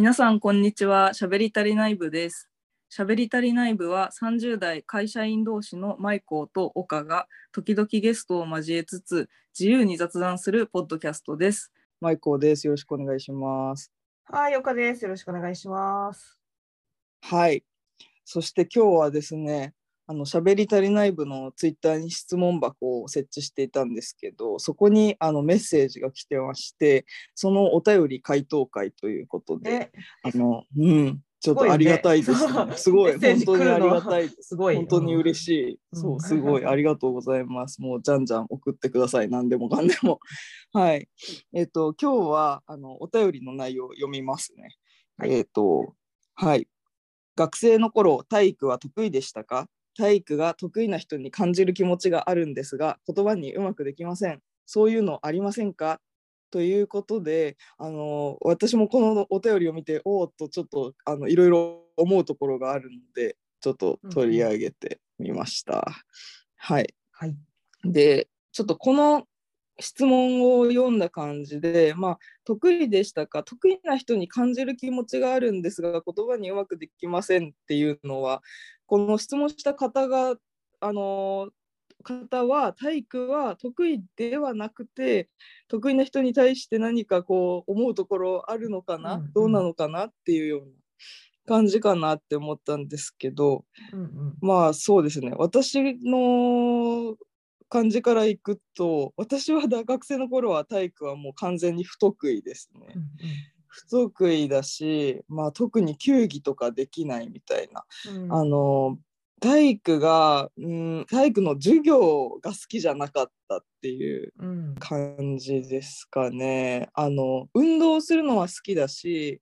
皆さん、こんにちは。しゃべり足りない部です。しゃべり足りない部は30代会社員同士のマイコーと岡が時々ゲストを交えつつ自由に雑談するポッドキャストです。マイコーです。よろしくお願いします。はい、岡です。よろしくお願いします。はい。そして今日はですね、あの喋り足りない部のツイッターに質問箱を設置していたんですけど、そこにあのメッセージが来てまして、そのお便り回答会ということで、ね、あの、うん、ちょっとありがたいですね。すごい、本当にありがたいです。すごい。本当に嬉しい。うんそう、すごい、ありがとうございます。もう、じゃんじゃん送ってください。何でもかんでも。はい。えっ、と、今日は、あの、お便りの内容を読みますね。はいえっ、と、はい。学生の頃、体育は得意でしたか？体育が得意な人に感じる気持ちがあるんですが、言葉にうまくできません。そういうのありませんか？ということで、あの私もこのお便りを見て、おおっとちょっとあのいろいろ思うところがあるので、ちょっと取り上げてみました。はい。はい。で、ちょっとこの質問を読んだ感じで、まあ、得意でしたか得意な人に感じる気持ちがあるんですが言葉にうまくできませんっていうのはこの質問した方があの方は体育は得意ではなくて得意な人に対して何かこう思うところあるのかな、うんうんどうなのかなっていうような感じかなって思ったんですけど、うんうん。まあそうですね私の感じからいくと私は大学生の頃は体育はもう完全に不得意ですね。うん不得意だし、まあ、特に球技とかできないみたいな。うん。あの体育が、うん、体育の授業が好きじゃなかったっていううん。感じですかね。あの運動するのは好きだし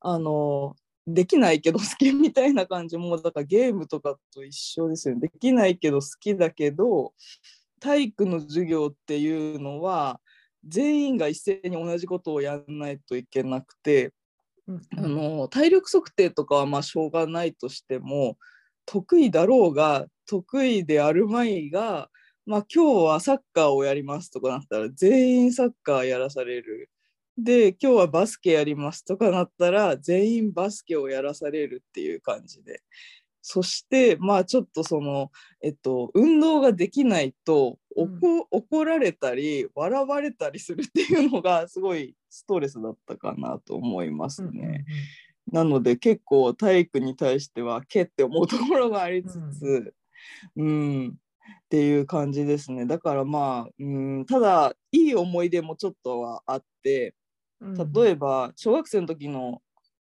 あのできないけど好きみたいな感じもうだからゲームとかと一緒ですよね。できないけど好きだけど体育の授業っていうのは全員が一斉に同じことをやらないといけなくて、うんあの体力測定とかはまあしょうがないとしても得意だろうが得意であるまいが、まあ、今日はサッカーをやりますとかなったら全員サッカーやらされる。で今日はバスケやりますとかなったら全員バスケをやらされるっていう感じでそしてまあちょっとそのえっと運動ができないと怒,、怒られたり笑われたりするっていうのがすごいストレスだったかなと思いますうんね。なので結構体育に対してはけって思うところがありつつ、うん、っていう感じですね。だからまあ、うん、ただいい思い出もちょっとはあってうん。例えば小学生の時の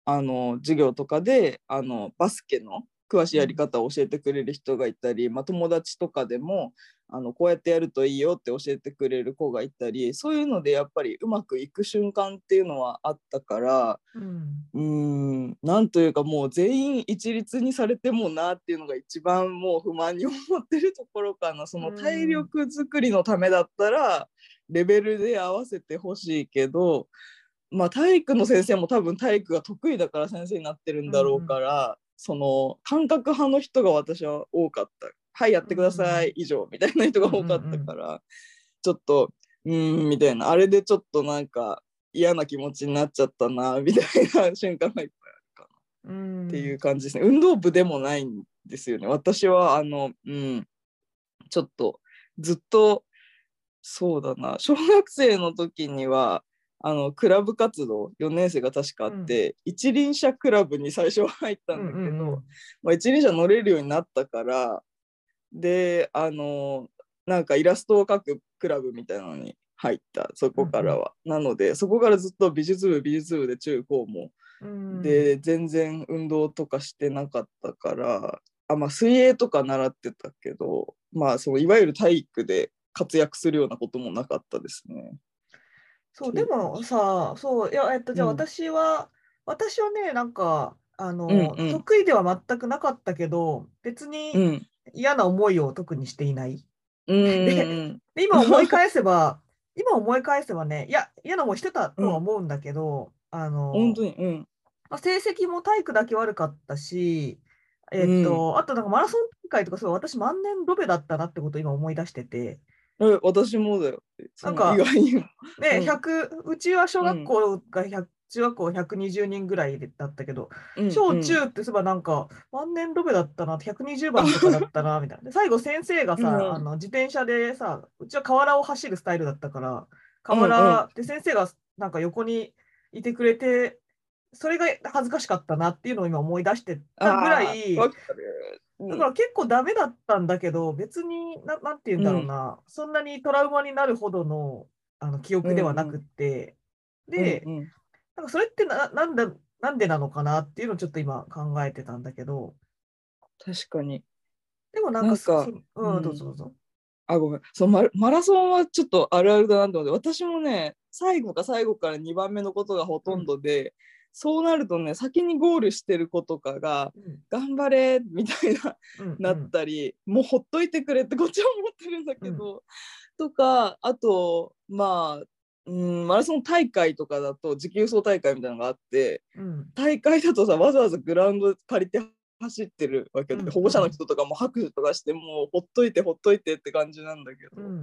あの授業とかであのバスケの詳しいやり方を教えてくれる人がいたり、まあ、友達とかでもあのこうやってやるといいよって教えてくれる子がいたりそういうのでやっぱりうまくいく瞬間っていうのはあったからうん。なんというかもう全員一律にされてもなっていうのが一番もう不満に思ってるところかな。そのうん体力作りのためだったらレベルで合わせてほしいけど、まあ、体育の先生も多分体育が得意だから先生になってるんだろうから、その感覚派の人が私は多かった。はいやってください、以上みたいな人が多かったから、ちょっとうーんみたいな。あれでちょっとなんか嫌な気持ちになっちゃったなみたいな瞬間がいっぱいあるかうん。なっていう感じですね、運動部でもないんですよね。私はあのうん。ちょっとずっとそうだな。小学生の時にはあのクラブ活動4年生が確かあって、一輪車クラブに最初は入ったんだけど、うんうんうん。まあ、一輪車乗れるようになったからであのなんかイラストを描くクラブみたいなのに入ったそこからは、なのでそこからずっと美術部美術部で中高も、うん、で全然運動とかしてなかったからあまあ水泳とか習ってたけどまあそのいわゆる体育で活躍するようなこともなかったですね。そう、でもさ、そう、いや、えっと、じゃあうん。私は、私はね、なんか、あの、うんうん。得意では全くなかったけど、別うにん嫌な思いを特にしていない。うんうん で今思い返せば、今思い返せばね、いや、嫌な思いしてたとは思うんだけど、あの、本当にうん。まあ、成績も体育だけ悪かったし、えっと、あとなんかマラソン大会とか、そう、私万年ロベだったなってことを今思い出してて、え私もだよ。なんか意外に。ね、うん。100うちは小学校が100中学校120人ぐらいだったけど、うん小中ってそういえばなんか万年ロベだったな120番とかだったなみたいな。で最後先生がさ、うん。あの自転車でさうちは河原を走るスタイルだったから河原で先生がなんか横にいてくれてそれが恥ずかしかったなっていうのを今思い出してたぐらいだから結構ダメだったんだけど別にななんて言うんだろうな、そんなにトラウマになるほどのあの記憶ではなくって、で、うんうん。なんかそれってななんだなんでなのかなっていうのをちょっと今考えてたんだけど、確かに。でもなんかなんかそうん、うん。どうぞどうぞ。あ、ごめん。そうマラマラソンはちょっとあるあるだなと思って、私もね、最後か最後から2番目のことがほとんどで、そうなるとね、先にゴールしてる子とかが、うん。頑張れみたいな、うんなったり、もうほっといてくれってこっちは思ってるんだけど、とか、あと、まあ、うん、マラソン大会とかだと持久走大会みたいなのがあってうん。大会だとさわざわざグラウンド借りて走ってるわけで、うん。保護者の人とかも拍手とかしてもうほっといてほっといてって感じなんだけど、うん。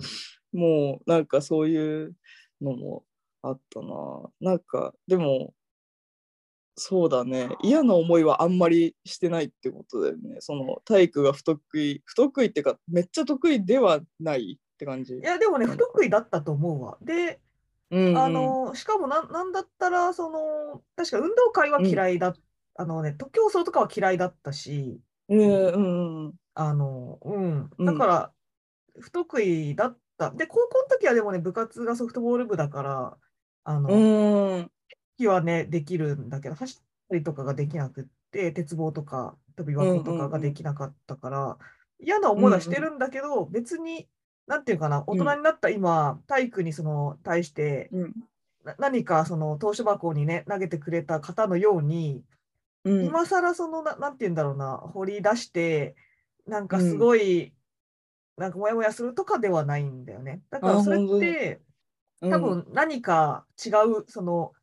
もうなんかそういうのもあったな。なんかでもそうだね。嫌な思いはあんまりしてないってことだよね。その体育が不得意不得意っていうかめっちゃ得意ではないって感じ。いやでもね不得意だったと思うわ。で、うんうん。あのしかもなんなんだったらその確か運動会は嫌いだ、あのね徒競走とかは嫌いだったし、うんうんうん。あのうん。うん。だから不得意だった。で高校の時はでもね部活がソフトボール部だからあの、うん時はねできるんだけど走ったりとかができなくって鉄棒とか飛び箱とかができなかったから、嫌な思いはしてるんだけど、別になんていうかな大人になった今、体育にその対してうん。な何かその投手箱にね投げてくれた方のように、うん。今更そのななんていうんだろうな掘り出してなんかすごい、なんかモヤモヤするとかではないんだよね。だからそれって多分何か違うそのうん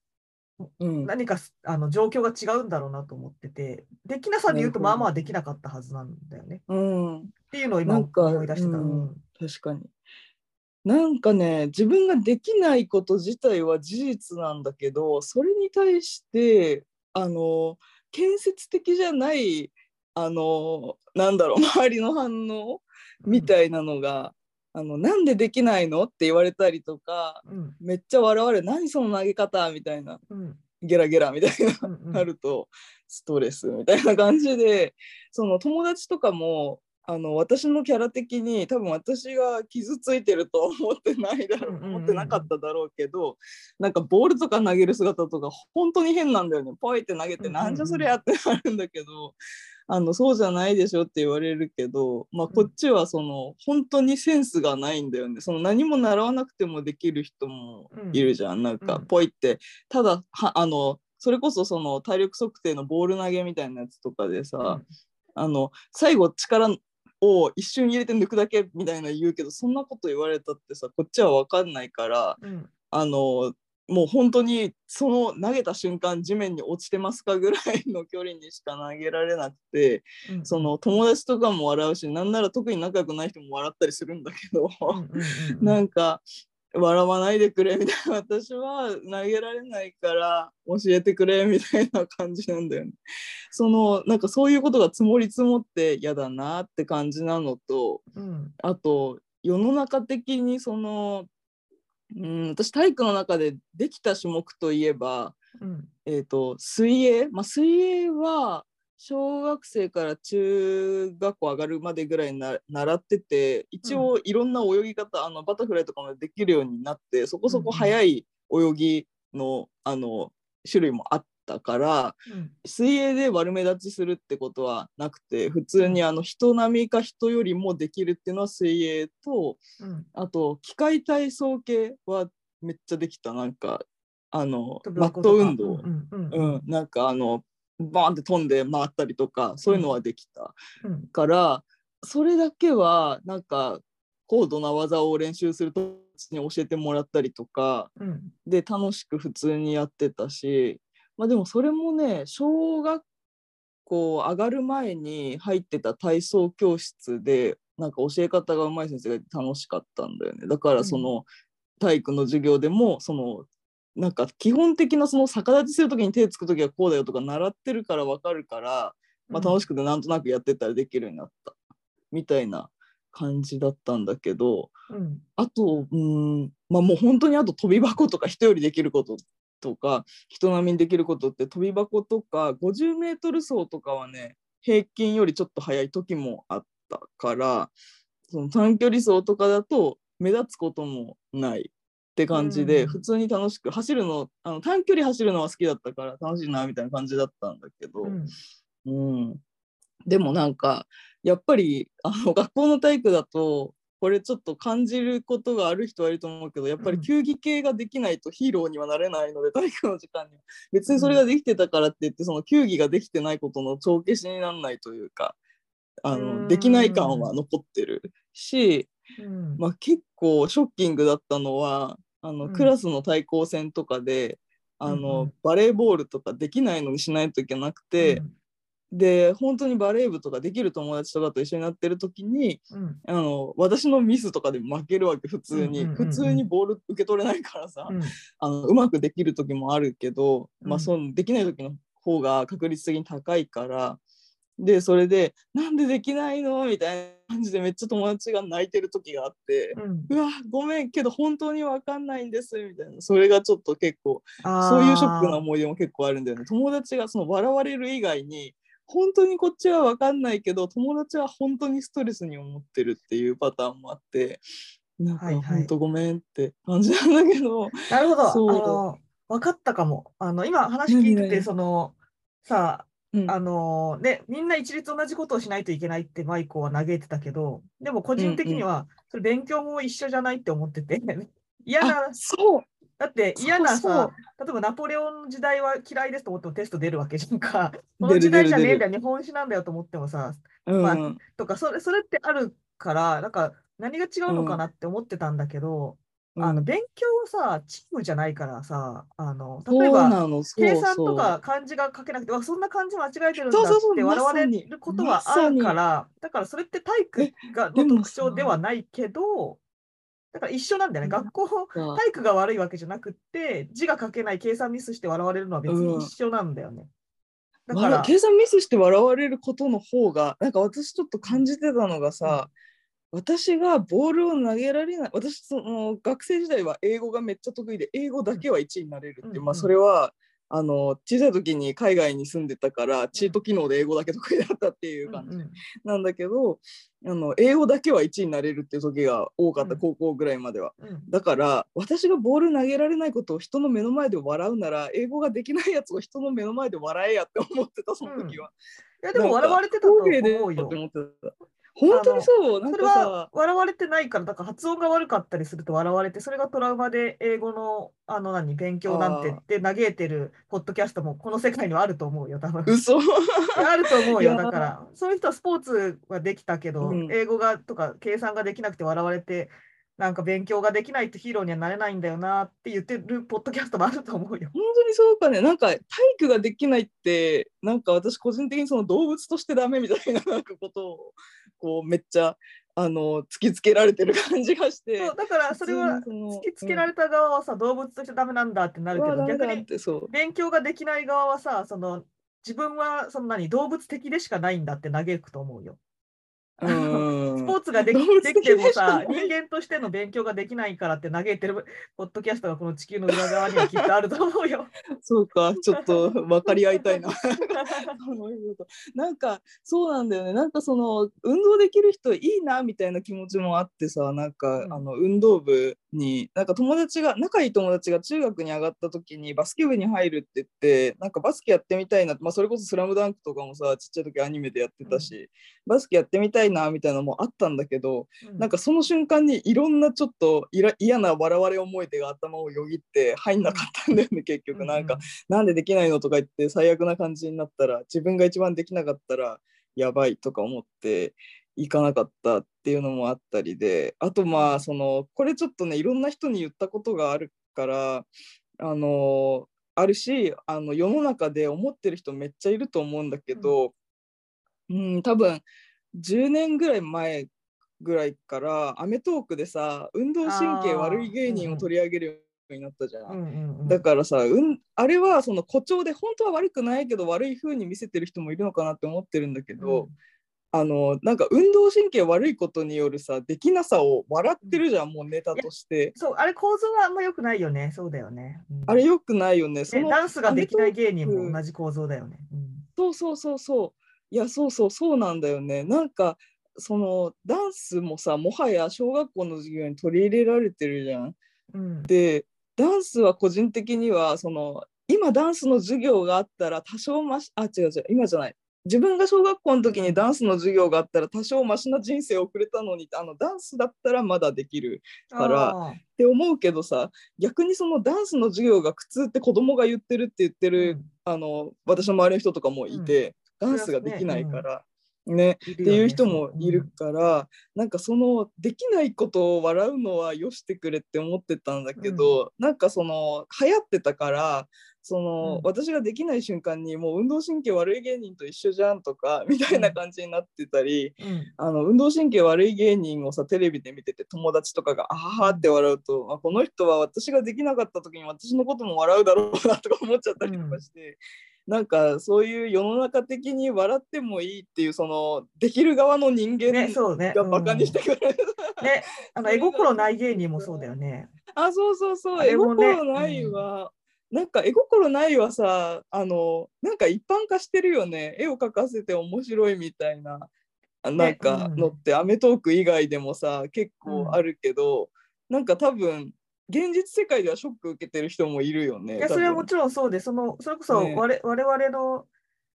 何かすあの状況が違うんだろうなと思っててできなさで言うとまあまあできなかったはずなんだよね。うんっていうのを今思い出してた。ううんん確かに。なんかね自分ができないこと自体は事実なんだけどそれに対してあの建設的じゃないあのなんだろう周りの反応みたいなのが、あのなんでできないの？って言われたりとかうん。めっちゃ笑われる。何その投げ方？みたいな。うん。ゲラゲラみたいなうんうん。なるとストレスみたいな感じでその友達とかもあの私のキャラ的に多分私が傷ついてるとは思ってないだろう、思ってなかっただろうけどなんかボールとか投げる姿とか本当に変なんだよね。ポイって投げて、なんじゃそりゃってなるんだけどあのそうじゃないでしょって言われるけど、まあ、こっちはその本当にセンスがないんだよね。その何も習わなくてもできる人もいるじゃん、なんかうん。ポイって。ただはあのそれこそその体力測定のボール投げみたいなやつとかでさ、うん。あの最後力を一瞬入れて抜くだけみたいな言うけどそんなこと言われたってさこっちは分かんないからうん。あのもう本当にその投げた瞬間地面に落ちてますかぐらいの距離にしか投げられなくてうん。その友達とかも笑うしなんなら特に仲良くない人も笑ったりするんだけど、なんか笑わないでくれみたいな私は投げられないから教えてくれみたいな感じなんだよね。そのなんかそういうことが積もり積もって嫌だなって感じなのとうん。あと世の中的にそのうん私体育の中でできた種目といえば、うん。えー、と水泳、まあ、水泳は小学生から中学校上がるまでぐらいな習ってて一応いろんな泳ぎ方、あのバタフライとかもできるようになってそこそこ速い泳ぎの,、あの種類もあったからうん。水泳で悪目立ちするってことはなくて普通にあの人並みか人よりもできるっていうのは水泳とうん。あと機械体操系はめっちゃできた。なんかあのマット運動。うんうんうん、なんかあのバーンって飛んで回ったりとかそういうのはできた。うん。から、それだけはなんか高度な技を練習するとに教えてもらったりとかうん。で楽しく普通にやってたし、まあ、でもそれもね小学校上がる前に入ってた体操教室でなんか教え方がうまい先生がいて楽しかったんだよね。だからその、体育の授業でもそのなんか基本的なその逆立ちする時に手つく時はこうだよとか習ってるから分かるから、まあ、楽しくてなんとなくやってったらできるようになった。みたいな感じだったんだけどうん。あとうんまあもう本当にあと飛び箱とか人よりできることとか人並みにできることって飛び箱とか 50m 走とかはね平均よりちょっと速い時もあったからその短距離走とかだと目立つこともないって感じで、うん。普通に楽しく走るのあの短距離走るのは好きだったから楽しいなみたいな感じだったんだけど、うん。うん、でもなんかやっぱりあの学校の体育だとこれちょっと感じることがある人はいると思うけどやっぱりうん。球技系ができないとヒーローにはなれないので体育の時間には別にそれができてたからって言ってその球技ができてないことの帳消しにならないというかあうん。のできない感は残ってるし、うんまあ、結構ショッキングだったのはあの、うん。クラスの対抗戦とかであの、バレーボールとかできないのにしないといけなくて。で本当にバレー部とかできる友達とかと一緒になってる時にうん。あの私のミスとかで負けるわけ普通に、普通にボール受け取れないからさ、うん。あのうまくできる時もあるけど、まあ、うんそのできない時の方が確率的に高いからでそれで「なんでできないの?」みたいな感じでめっちゃ友達が泣いてる時があって。うんうわごめんけど本当に分かんないんですみたいな。それがちょっと結構そういうショックな思い出も結構あるんだよね。友達がその笑われる以外に本当にこっちは分かんないけど友達は本当にストレスに思ってるっていうパターンもあってなんかはい。はい本当ごめんって感じなんだけど、なるほど。そう。あの、分かったかも。あの、今話聞いてて、その、さうん。あ、あのね、みんな一律同じことをしないといけないってマイコは嘆いてたけど、でも個人的には、それ勉強も一緒じゃないって思ってて、嫌なあ、そうだって嫌なさ、例えばナポレオンの時代は嫌いですと思ってもテスト出るわけじゃんか。この時代じゃねえんだよ、日本史なんだよと思ってもさ、うん、まあとか、それそれってあるから、なんか何が違うのかなって思ってたんだけど、あのうん勉強はさ、チームじゃないからさ、あの例えば計算とか漢字が書けなくて、わそんな漢字間違えてるんだそうそうそうって笑われることはあるから、だからそれって体育がの特徴ではないけど、だから一緒なんだよね。うん。学校、か体育が悪いわけじゃなくって、字が書けない計算ミスして笑われるのは別に一緒なんだよね。だかわら、計算ミスして笑われることの方がなんか私ちょっと感じてたのがさ、私がボールを投げられない私その学生時代は英語がめっちゃ得意で英語だけは1位になれるっていう、まあうんうん。それはあの小さい時に海外に住んでたからチート機能で英語だけ得意だったっていう感じ。なんだけど、あの英語だけは1位になれるっていう時が多かった、うん。高校ぐらいまでは。うん。だから私がボール投げられないことを人の目の前で笑うなら英語ができないやつを人の目の前で笑えやって思ってたその時は。いやでも笑われてたと思うよ。って。思ってた本当にそう？なんそれはかさ笑われてないから、だから発音が悪かったりすると笑われて、それがトラウマで英語のあの何？勉強なんてって嘆いてるポッドキャストもこの世界にはあると思うよ、多分。嘘。あると思うよ、だから。そういう人はスポーツはできたけど、うん。英語がとか計算ができなくて笑われて、なんか勉強ができないとヒーローにはなれないんだよなって言ってるポッドキャストもあると思うよ。本当にそうかね。なんか体育ができないってなんか私個人的にその動物としてダメみたいななんかことをこうめっちゃあの突きつけられてる感じがして。そうだからそれは突きつけられた側はさ、動物としてダメなんだってなるけど、逆に勉強ができない側はさ、その自分はそんなに動物的でしかないんだって嘆くと思うよ。うんーツができできてもさ、人間としての勉強ができないからって嘆いてるポッドキャストがこの地球の裏側にはきっとあると思うよ。そうかちょっと 分かり合いたいな。なんかそうなんだよね。なんかその運動できる人いいなみたいな気持ちもあってさなんか、うん。あの運動部になんか友達が仲いい友達が中学に上がった時にバスケ部に入るって言ってなんかバスケやってみたいな、まあ、それこそ「スラムダンクとかもさちっちゃい時アニメでやってたし、バスケやってみたいなみたいなのもあったんだけど、なんかその瞬間にいろんなちょっと嫌な笑われ思い出が頭をよぎって入んなかったんだよね結局。なんか、なんでできないのとか言って最悪な感じになったら自分が一番できなかったらやばいとか思って行かなかったっていうのもあったりであとまあそのこれちょっとねいろんな人に言ったことがあるからあのあるしあの世の中で思ってる人めっちゃいると思うんだけど、うん、多分10年ぐらい前ぐらいから『アメトーーク』でさ運動神経悪い芸人を取り上げるよになったじゃん。うんうんうんだからさ、うん、あれはその誇張で本当は悪くないけど悪い風に見せてる人もいるのかなって思ってるんだけど、あのなんか運動神経悪いことによるさできなさを笑ってるじゃん、もうネタとして。そう、あれ構造はあんま良くないよね。そうだよね。うんあれよくないよね。そのねダンスができない芸人も同じ構造だよね。うんそうそうそうそう。いやそうそうそうなんだよね。なんかそのダンスもさもはや小学校の授業に取り入れられてるじゃん。うんでダンスは個人的にはその今ダンスの授業があったら多少ましあ違う違う今じゃない自分が小学校の時にダンスの授業があったら多少マシな人生を送れたのにあのダンスだったらまだできるからって思うけどさ逆にそのダンスの授業が苦痛って子供が言ってるって言ってる、あの私の周りの人とかもいて、ダンスができないから。ね、っていう人もいるから、なんかそのできないことを笑うのはよしてくれって思ってたんだけど、なんかその流行ってたからその、うん。私ができない瞬間にもう運動神経悪い芸人と一緒じゃんとかみたいな感じになってたり、うん。あの運動神経悪い芸人をさテレビで見てて友達とかが「あはは」って笑うと、あこの人は私ができなかった時に私のことも笑うだろうなとか思っちゃったりとかして、なんかそういう世の中的に笑ってもいいっていうそのできる側の人間ね、そうね。がバカにしてくれる。うん。ね、あの絵心ない芸人もそうだよね。あそうそうそう。ね心ないは、なんか絵心ないはさあのなんか一般化してるよね。絵を描かせて面白いみたいな。あなんかうん。のって、アメトーク以外でもさ結構あるけど、なんか多分現実世界ではショック受けてる人もいるよね。いや、それはもちろんそうで、その、それこそね我,、我々の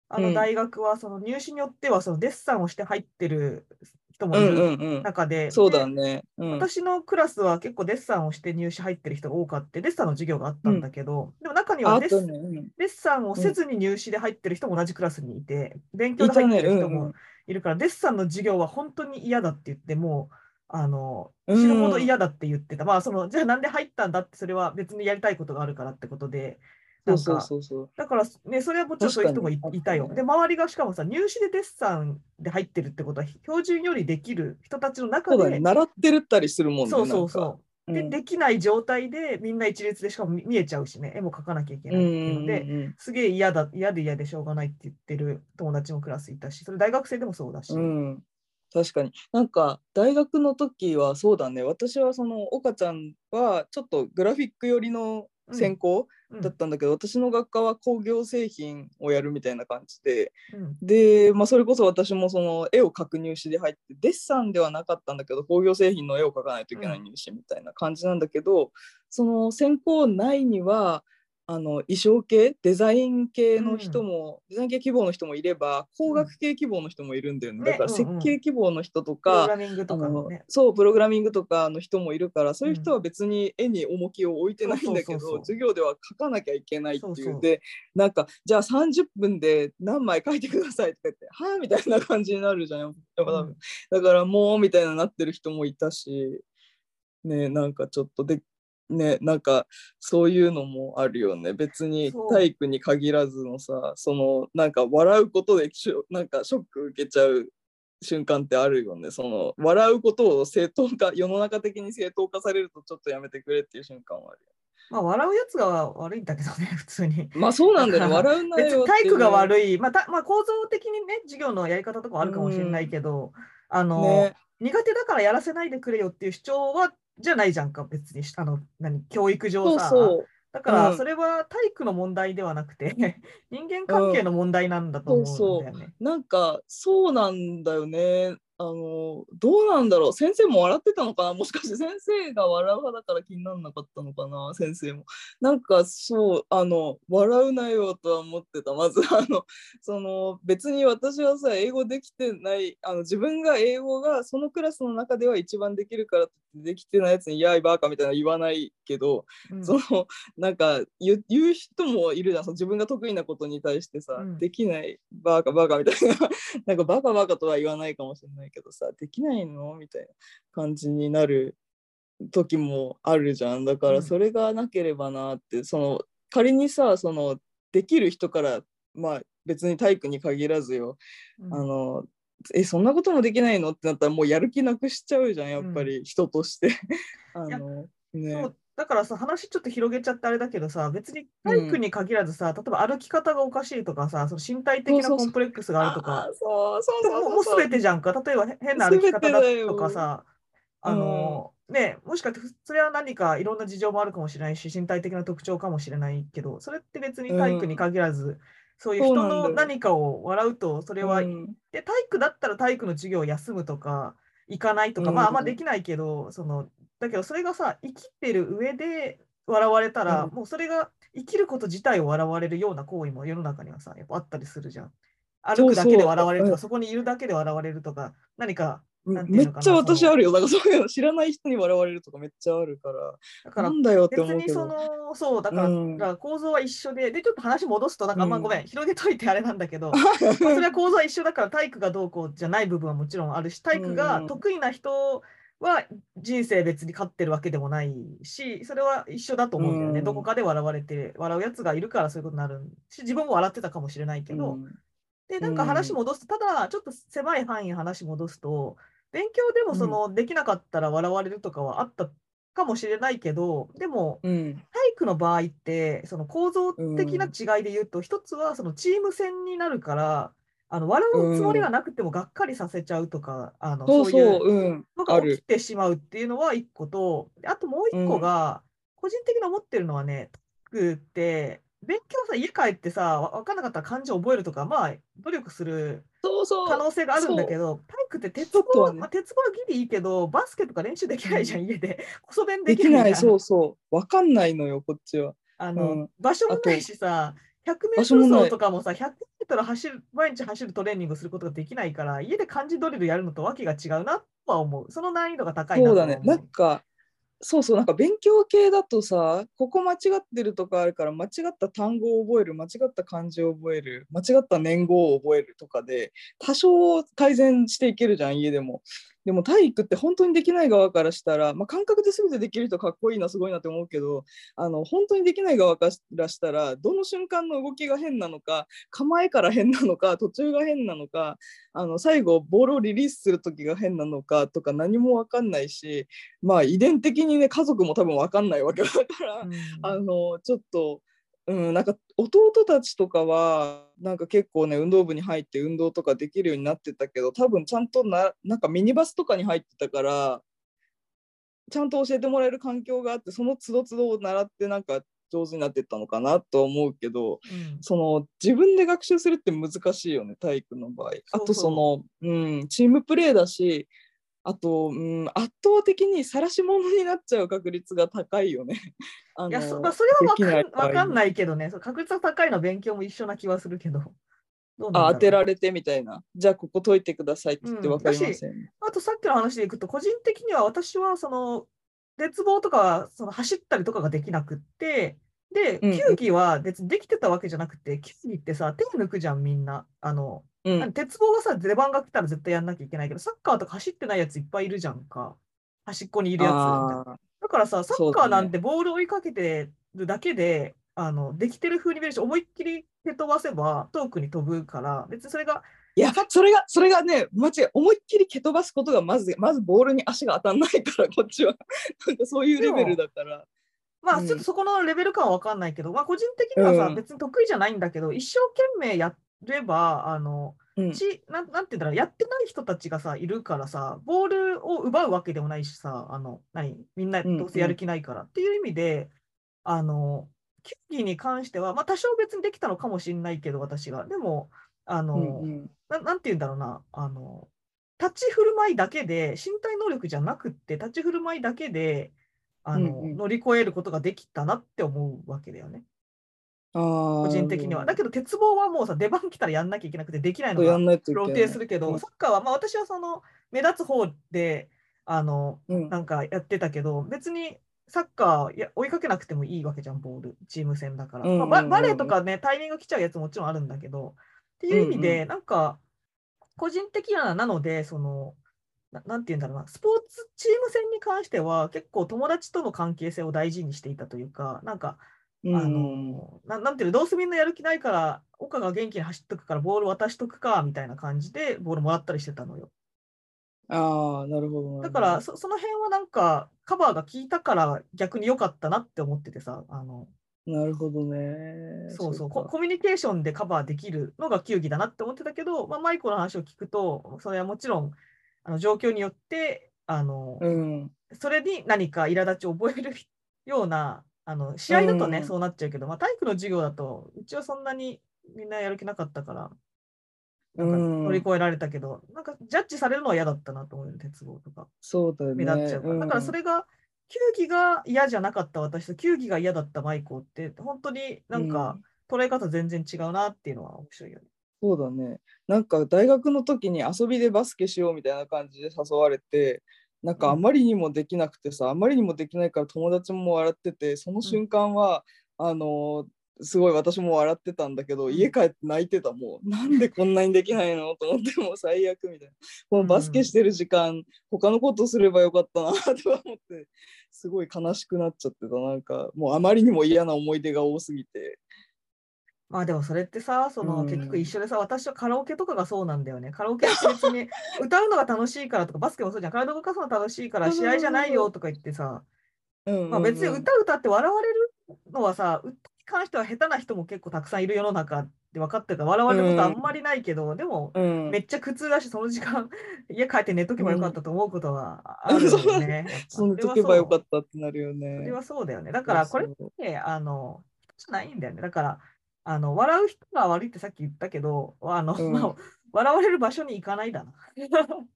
あうんの大学は、その入試によっては、そのデッサンをして入ってる人もいうんうんるうん。中で、そうだでね。うん、私のクラスは結構デッサンをして入試入ってる人が多かって、デッサンの授業があったんだけど、でも中にはデッね。うんデッサンをせずに入試で入ってる人も同じクラスにいて、勉強で入ってる人もいるから、デッサンの授業は本当に嫌だって言って、もう、あの、うん死ぬほど嫌だって言ってた。まあ、その、じゃあなんで入ったんだって、それは別にやりたいことがあるからってことで、なんか。だからね、それはもちろんそういう人もいたよ。で、周りがしかもさ、入試でデッサンで入ってるってことは、標準よりできる人たちの中で、ね。習ってるったりするもんね。そうそうそう。うで、できない状態でみんな一列でしかも見見えちゃうしね、絵も描かなきゃいけないっていうので、うんうんうんすげえ嫌だ、嫌で嫌でしょうがないって言ってる友達もクラスいたし、それ大学生でもそうだし。うん、確かに。なんか大学の時はそうだね。私はその岡ちゃんはちょっとグラフィック寄りの専攻うん。だったんだけど、私の学科は工業製品をやるみたいな感じで。うん。で、まあ、それこそ私もその絵を描く入試で入ってデッサンではなかったんだけど工業製品の絵を描かないといけない入試みたいな感じなんだけど、その専攻内にはあの衣装系デザイン系の人も、デザイン系希望の人もいれば工学系希望の人もいるんだよね、ねだから設うんうん。計希望の人とか、グラミングとあのかのね。そうプログラミングとかの人もいるからそういう人は別に絵に重きを置いてないんだけど授業では描かなきゃいけないっていう。でなんかじゃあ30分で何枚描いてくださいとか言ってはあみたいな感じになるじゃんやっぱ多分。うんだからもうみたいななってる人もいたしねなんかちょっとでねなんかそういうのもあるよね。別に体育に限らずのさそのなんか笑うことでなんかショック受けちゃう瞬間ってあるよね。その笑うことを正当化世の中的に正当化されるとちょっとやめてくれっていう瞬間はあるよまあ、笑うやつが悪いんだけどね、普通に。まあそうなんだよね。笑うなよ体育がい悪い、まあたまあ、構造的にね、授業のやり方とかはあるかもしれないけど、あの、ね。苦手だからやらせないでくれよっていう主張は、じゃないじゃんか、別に。あの、何、教育そう上さ。そうだから、うんそれは体育の問題ではなくて、人間関係の問題なんだと思うんだよね。なんかそうなんだよね。あのどうなんだろう。先生も笑ってたのかな？もしかして先生が笑う派だから気にならなかったのかな？先生も。なんかそうあの笑うなよとは思ってた。まず あのその別に私はさ英語できてないあの自分が英語がそのクラスの中では一番できるからってできてないやつに「やいバーカ」みたいなの言わないけど、うん。そのなんか言う人もいるじゃん。その自分が得意なことに対してさ、うん。できないバーカバーカみたいな。なんかバカバカとは言わないかもしれないけどさできないの？みたいな感じになる時もあるじゃん。だかうん。らそれがなければなって、その仮にさそのできる人からまあ別に体育に限らずよ。うん。あのえそんなこともできないの？ってなったらもうやる気なくしちゃうじゃんやっぱり人として。あやのそねうだからさ、話ちょっと広げちゃってあれだけどさ、別に体育に限らずさ、例えば歩き方がおかしいとかさ、その身体的なコンプレックスがあるとか。もうもうそう全てじゃんか。例えばへ変な歩き方だとかさ、あの、ね、もしかしてそれは何かいろんな事情もあるかもしれないし、身体的な特徴かもしれないけど、それって別に体育に限らず、そういう人の何かを笑うと、それは、うん。で体育だったら体育の授業を休むとか、行かないとか、うん。まあ、まあできないけど、その、だけどそれがさ、生きてる上で笑われたら、うんもうそれが生きること自体を笑われるような行為も世の中にはさ、やっぱあったりするじゃん。歩くだけで笑われるとか、うんそこにいるだけで笑われるとか、何か、めっうのかなちゃ私あるよ。なんかそういうの知らない人に笑われるとかめっちゃあるから。だからなんだよって別に。その、そう、だから、うんだから構造は一緒で、で、ちょっと話戻すと、なんか、まあうんごめん、広げといてあれなんだけど、まあ、それは構造は一緒だから体育がどうこうじゃない部分はもちろんあるし体育が得意な人は人生別に勝ってるわけでもないしそれは一緒だと思うんだよね、うん。どこかで笑われて笑うやつがいるからそういうことになる。し自分も笑ってたかもしれないけど、うん。でなんか話戻す。とただちょっと狭い範囲に話戻すと勉強でもその、できなかったら笑われるとかはあったかもしれないけどでもうん。体育の場合ってその構造的な違いで言うと、一つはそのチーム戦になるからあの笑うつもりがなくてもがっかりさせちゃうとか、あのそういう。のが起き。てしまうっていうのは一個とであともう一個が、個人的に思ってるのはね体育って勉強さ家帰ってさわ分かんなかったら漢字覚えるとかまあ努力するそうそう。可能性があるんだけど体育って鉄棒、はねまあ、鉄棒はギリいいけどバスケとか練習できないじゃん、家で。こそ弁でできない、きないそうそう。わかんないのよ、こっちは。あの、うん場所もないしさ、100メートル走とかもさ、100メートル走る、毎日走るトレーニングすることができないから、家で漢字ドリルやるのとわけが違うなとは思う。その難易度が高いなそうだね。なんか、そうそう、なんか勉強系だとさ、ここ間違ってるとかあるから、間違った単語を覚える、間違った漢字を覚える、間違った年号を覚えるとかで、多少改善していけるじゃん、家でも。でも体育って本当にできない側からしたら、まあ、感覚で全てできる人かっこいいな、すごいなって思うけど、あの本当にできない側からしたら、どの瞬間の動きが変なのか、構えから変なのか、途中が変なのか、あの最後ボールをリリースする時が変なのかとか何も分かんないしまあ遺伝的にね家族も多分分かんないわけだから、うん。あのちょっと、うん、なんか弟たちとかはなんか結構ね運動部に入って運動とかできるようになってたけど多分ちゃんとななんかミニバスとかに入ってたからちゃんと教えてもらえる環境があってその都度都度を習ってなんか上手になってったのかなとは思うけどうんその自分で学習するって難しいよね体育の場合。あとそのうん、チームプレーだしあと、うん、圧倒的に晒し者になっちゃう確率が高いよね。あいやそ,、のまあ、それはわかんできない場合わかんないけどね、確率が高いのは勉強も一緒な気はするけど。どあ当てられてみたいな。じゃあここ解いてくださいって言ってうん分かりません、あとさっきの話でいくと、個人的には私はその鉄棒とかその走ったりとかができなくって、で、うんうん球技は別にできてたわけじゃなくて、球技ってさ、手抜くじゃん、みんな。あの、うん。鉄棒はさ、出番が来たら絶対やんなきゃいけないけど、サッカーとか走ってないやついっぱいいるじゃんか。端っこにいるやつ。だからさ、サッカーなんてボール追いかけてるだけで、あのできてる風に見えるし、思いっきり蹴飛ばせば遠くに飛ぶから、別にそれがいやそれがそれがね間違い思いっきり蹴飛ばすことがまずまずボールに足が当たんないからこっちは。なんかそういうレベルだから。まあ、うん。ちょっとそこのレベル感は分かんないけど、まあ、個人的にはさ、うん。別に得意じゃないんだけど、一生懸命やれば、あの、うん。ちなんなんて言うんだろう、やってない人たちがさ、いるからさ、ボールを奪うわけでもないしさ、あの、何、みんなどうせやる気ないから、っていう意味で、あの、球技に関しては、まあ、多少別にできたのかもしれないけど、私が。でも、あの、うんうん。ななんて言うんだろうな、あの、立ち振る舞いだけで、身体能力じゃなくって、立ち振る舞いだけで、あの、うんうん。乗り越えることができたなって思うわけだよね、個個人的には。だけど、鉄棒はもうさ、出番来たらやんなきゃいけなくて、できないのが露呈するけど、うん。サッカーは、まあ、私はその、目立つ方で、あの、うん。なんかやってたけど、別にサッカーや追いかけなくてもいいわけじゃん、ボール、チーム戦だから。うんうんうん。まあババレーとかね、タイミング来ちゃうやつもちろんあるんだけど、っていう意味で、うんなんか、個人的ななので、その、ななんて言うんだろうな、スポーツチーム戦に関しては、結構友達との関係性を大事にしていたというか、なんか、うんあのななんていうの、どうせみんなやる気ないから、岡が元気に走っとくから、ボール渡しとくかみたいな感じで、ボールもらったりしてたのよ。ああ、なるほど。だからそその辺はなんかカバーが効いたから逆に良かったなって思っててさあのなるほどね。そうそうコミュニケーションでカバーできるのが球技だなって思ってたけど、まあ、マイコの話を聞くとそれはもちろんあの状況によってあの、うん。それに何か苛立ちを覚えるようなあの試合だとね、うんそうなっちゃうけど、まあ、体育の授業だとうちはそんなにみんなやる気なかったからなんかうん乗り越えられたけど、なんかジャッジされるのは嫌だったなと思うよね鉄棒とかそうだよね。目立っちゃうから、だからそれが球技が嫌じゃなかった私と球技が嫌だったマイコって本当になんか捉え方全然違うなっていうのは面白いよね。そうだね。なんか大学の時に遊びでバスケしようみたいな感じで誘われて、なんかあまりにもできなくてさ、あまりにもできないから友達も笑ってて、その瞬間は、あのすごい私も笑ってたんだけど、ん。家帰って泣いてた。もうなんでこんなにできないの？と思ってもう最悪みたいな。このバスケしてる時間、他のことすればよかったな とか思ってすごい悲しくなっちゃってた。なんかもうあまりにも嫌な思い出が多すぎてまあでもそれってさ、そのうん結局一緒でさ、私はカラオケとかがそうなんだよね。カラオケって別に 歌うのが楽しいからとか、バスケもそうじゃん。体動かすの楽しいから試合じゃないよとか言ってさ、まあ別に歌歌って笑われるのはさ、歌に関しては下手な人も結構たくさんいる世の中って分かってるから、笑われることあんまりないけど、でもうんめっちゃ苦痛だし、その時間、家帰って寝とけばよかったと思うことはあるよ ね。やっぱそのとけばよかそったってなるよれね。はそうだよね。だからこれっそうて、あの、人じゃないんだよね。だから、あの、笑う人が悪いってさっき言ったけど、あの、うんまあ、笑われる場所に行かないだな。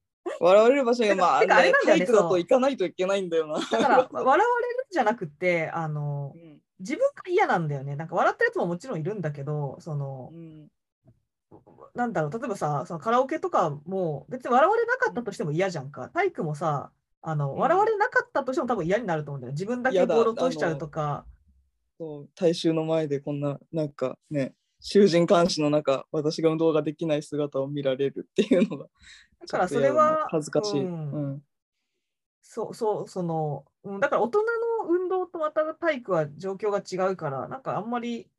笑われる場所がまあ、あれねなんだよねだと行かないといけないんだよな。だから、笑われるんじゃなくて、あのう、ん自分が嫌なんだよね。なんか笑ったやつももちろんいるんだけど、そのう、んなんだろう、例えばさ、そのカラオケとかも別に笑われなかったとしても嫌じゃんか。体育もさ、あの、うん笑われなかったとしても多分嫌になると思うんだよ。自分だけボール落としちゃうとか。そう大衆の前でこんななんかね囚人監視の中私が運動ができない姿を見られるっていうのがだからそれは、恥ずかしい。ううんんそうそう、その、うん、だから大人の運動とまた体育は状況が違うから、なんかあんまり、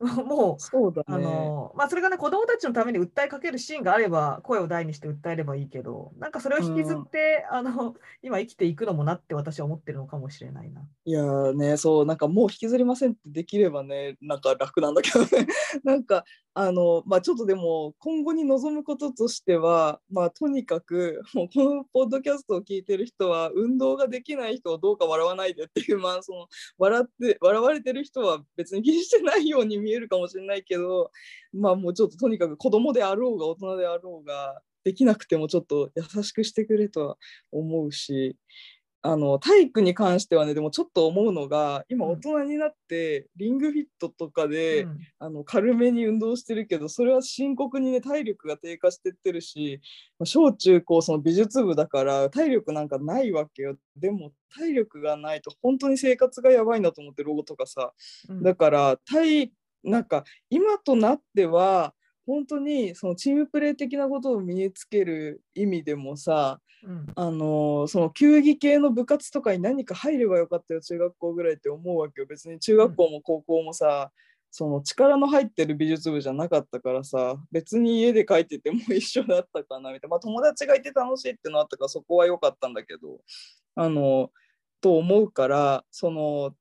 もう、そうだね。あのまあ、それがね、子供たちのために訴えかけるシーンがあれば、声を大にして訴えればいいけど、なんかそれを引きずって、あの今生きていくのもなって私は思ってるのかもしれないな。いやーねそうなんかもう引きずりませんってできればねなんか楽なんだけどね なんかあのまあちょっとでも今後に望むこととしてはまあとにかく もうこのポッドキャストを聞いてる人は運動ができない人をどうか笑わないでっていう まあその笑って笑われてる人は別に気にしてないように見えるかもしれないけどまあもうちょっととにかく子供であろうが大人であろうができなくてもちょっと優しくしてくれとは思うしあの体育に関してはねでもちょっと思うのが今うん。大人になってリングフィットとかで、うん。あの軽めに運動してるけどそれは深刻にね体力が低下してってるし、まあ小中高その美術部だから体力なんかないわけよ。でも体力がないと本当に生活がやばいなと思ってロゴとかさ。うん。だから体なんか今となっては本当にそのチームプレー的なことを身につける意味でもさうん。あのーその球技系の部活とかに何か入ればよかったよ中学校ぐらいって思うわけよ。別に中学校も高校もさ、その力の入ってる美術部じゃなかったからさ別に家で描いてても一緒だったかなみたいな、まあ、友達がいて楽しいってのあったからそこは良かったんだけどあのと思うからその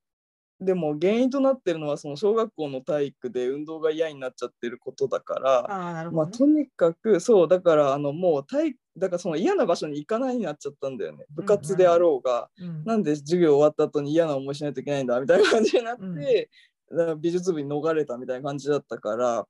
でも原因となってるのはその小学校の体育で運動が嫌になっちゃってることだから。ああ、なるまあ、ほどね。とにかくそうだからあのもう体だからその嫌な場所に行かないになっちゃったんだよね部活であろうが、うんなんで授業終わった後に嫌な思いしないといけないんだみたいな感じになって、だから美術部に逃れたみたいな感じだったから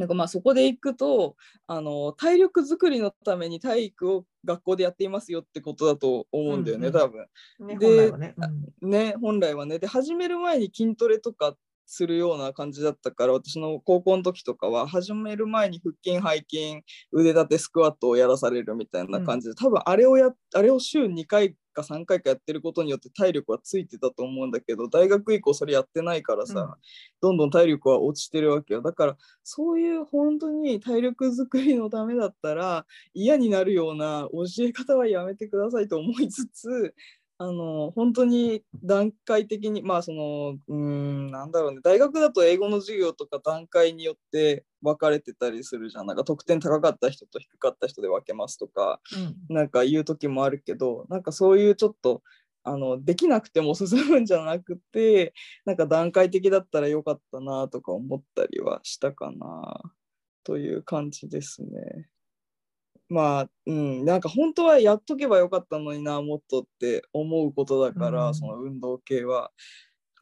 なんかまあそこで行くとあの体力づくりのために体育を学校でやっていますよってことだと思うんだよね、うんうん多分。ね、でね。うんね本来はねで始める前に筋トレとかするような感じだったから私の高校の時とかは始める前に腹筋背筋腕立てスクワットをやらされるみたいな感じで、多分あれをやあれを週2回か3回かやってることによって体力はついてたと思うんだけど大学以降それやってないからさ、うん。どんどん体力は落ちてるわけよ。だからそういう本当に体力作りのためだったら嫌になるような教え方はやめてくださいと思いつつあの本当に段階的にまあそのうんなんだろうね。大学だと英語の授業とか段階によって分かれてたりするじゃん。なんか得点高かった人と低かった人で分けますとかうん。なんか言う時もあるけどなんかそういうちょっとあのできなくても進むんじゃなくてなんか段階的だったらよかったなとか思ったりはしたかなという感じですね。まあうん。なんか本当はやっとけばよかったのになもっとって思うことだから、うんその運動系は。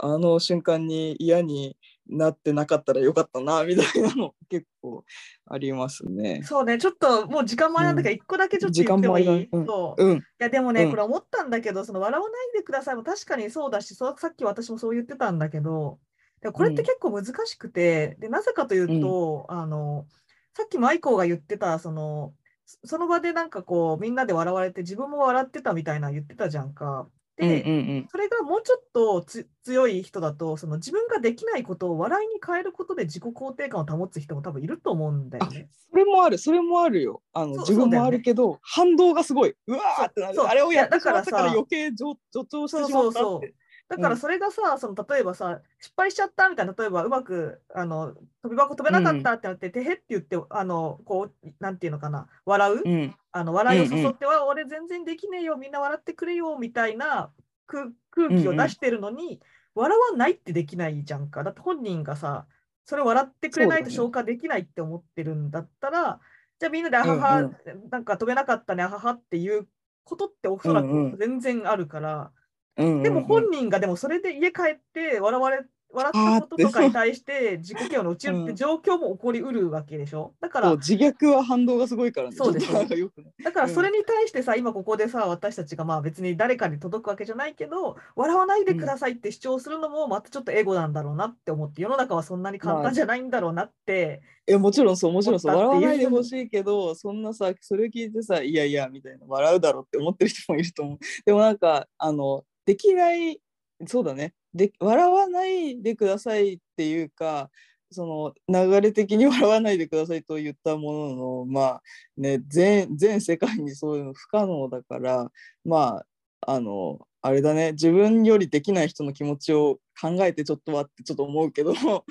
あの瞬間に嫌になってなかったらよかったなみたいなの結構ありますね。そうね、ちょっともう時間前なんだけど、一個だけちょっと言ってもいいうん。そう。うん。いやでもね、うん。これ思ったんだけど、その笑わないでくださいも確かにそうだし、そうさっき私もそう言ってたんだけど、でもこれってうん。結構難しくて、でなぜかというと、あのさっきマイコーが言ってた、そのそその場でなんかこう、みんなで笑われて、自分も笑ってたみたいな言ってたじゃんか。で、うんうんそれがもうちょっとつ強い人だと、その自分ができないことを笑いに変えることで自己肯定感を保つ人も多分いると思うんだよね。それもある、それもあるよ。あのそう自分もあるけど、反動がすごい。うわーってなる。そうあれをやったから余計助助長してしまったそうそうって。だからうん。それがさ、その例えばさ、失敗しちゃったみたいな、例えばうまくあの飛び箱飛べなかったってなって、てへって言って、あのこう、なんていうのかな、笑う、うん。あの笑いをうんうん。誘って、わ俺全然できねえよ、みんな笑ってくれよみたいな空空気を出してるのに、笑わないってできないじゃんか。だって本人がさ、それ笑ってくれないと消化できないって思ってるんだったら、じゃあみんなであはは、うん。なんか飛べなかったね、あははっていうことっておそらうんうん。く全然あるから。でも本人がでもそれで家帰って笑われ笑ったこととかに対して自己嫌悪に陥るって状況も起こりうるわけでしょ？だから自虐は反動がすごいからね。そうでしょちょっとよくないだからそれに対してさ今ここでさ私たちがまあ別に誰かに届くわけじゃないけど笑わないでくださいって主張するのもまたちょっとエゴなんだろうなって思って世の中はそんなに簡まあ単じゃないんだろうなっていやもちろんそうもちろんそう。笑わないでほしいけどそんなさそれ聞いてさいやいやみたいな笑うだろうって思ってる人もいると思う。でもなんかあのできないそうだね。で笑わないでくださいっていうかその流れ的に笑わないでくださいと言ったもののまあね全全世界にそういうの不可能だからまああのあれだね。自分よりできない人の気持ちを考えてちょっとはってちょっと思うけど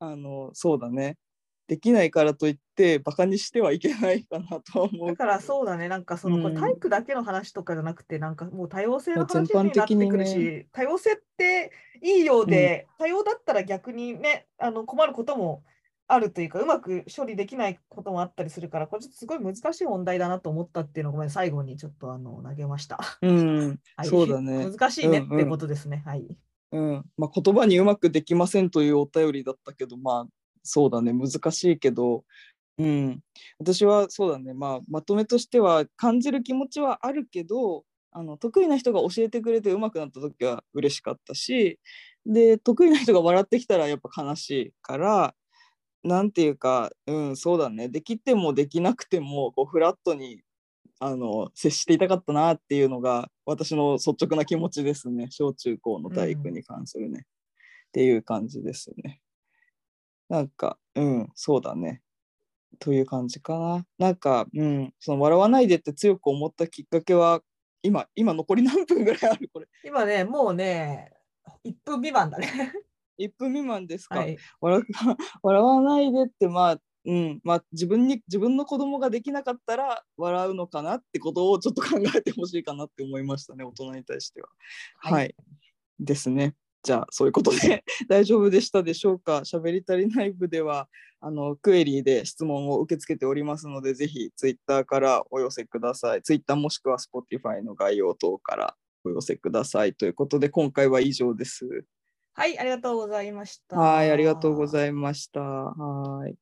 あのそうだね。できないからといってバカにしてはいけないかなとは思うだからそうだね。なんかそのうん。体育だけの話とかじゃなくてなんかもう多様性の話になってくるし、ね。多様性っていいようで、多様だったら逆にねあの困ることもあるというかうまく処理できないこともあったりするからこれちょっとすごい難しい問題だなと思ったっていうのをごめん最後にちょっとあの投げました。うん、はい。そうだね。難しいねっうんうん。てことですね。はい。うん、まあ言葉にうまくできませんというお便りだったけど、まあそうだね、難しいけど、うん、私はそうだね、まあまとめとしては感じる気持ちはあるけど、あの得意な人が教えてくれてうまくなった時は嬉しかったし、で得意な人が笑ってきたらやっぱ悲しいから、なんていうか、うん、そうだね、できてもできなくてもこうフラットにあの接していたかったなっていうのが私の率直な気持ちですね小中高の体育に関するね、っていう感じですね。なんかうんそうだね。という感じかな。なんかうんその笑わないでって強く思ったきっかけは今今残り何分ぐらいあるこれ？今ねもうね1分未満だね。1分未満ですか、はい。笑 笑わないでってまあうんまあ自分に自分の子供ができなかったら笑うのかなってことをちょっと考えてほしいかなって思いましたね大人に対しては。はい。はい、ですねじゃあそういうことで 大丈夫でしたでしょうか？喋り足りない部ではあのクエリーで質問を受け付けておりますのでぜひツイッターからお寄せください。ツイッターもしくは Spotify の概要等からお寄せください。ということで今回は以上です。はい、ありがとうございました。はいありがとうございました。はい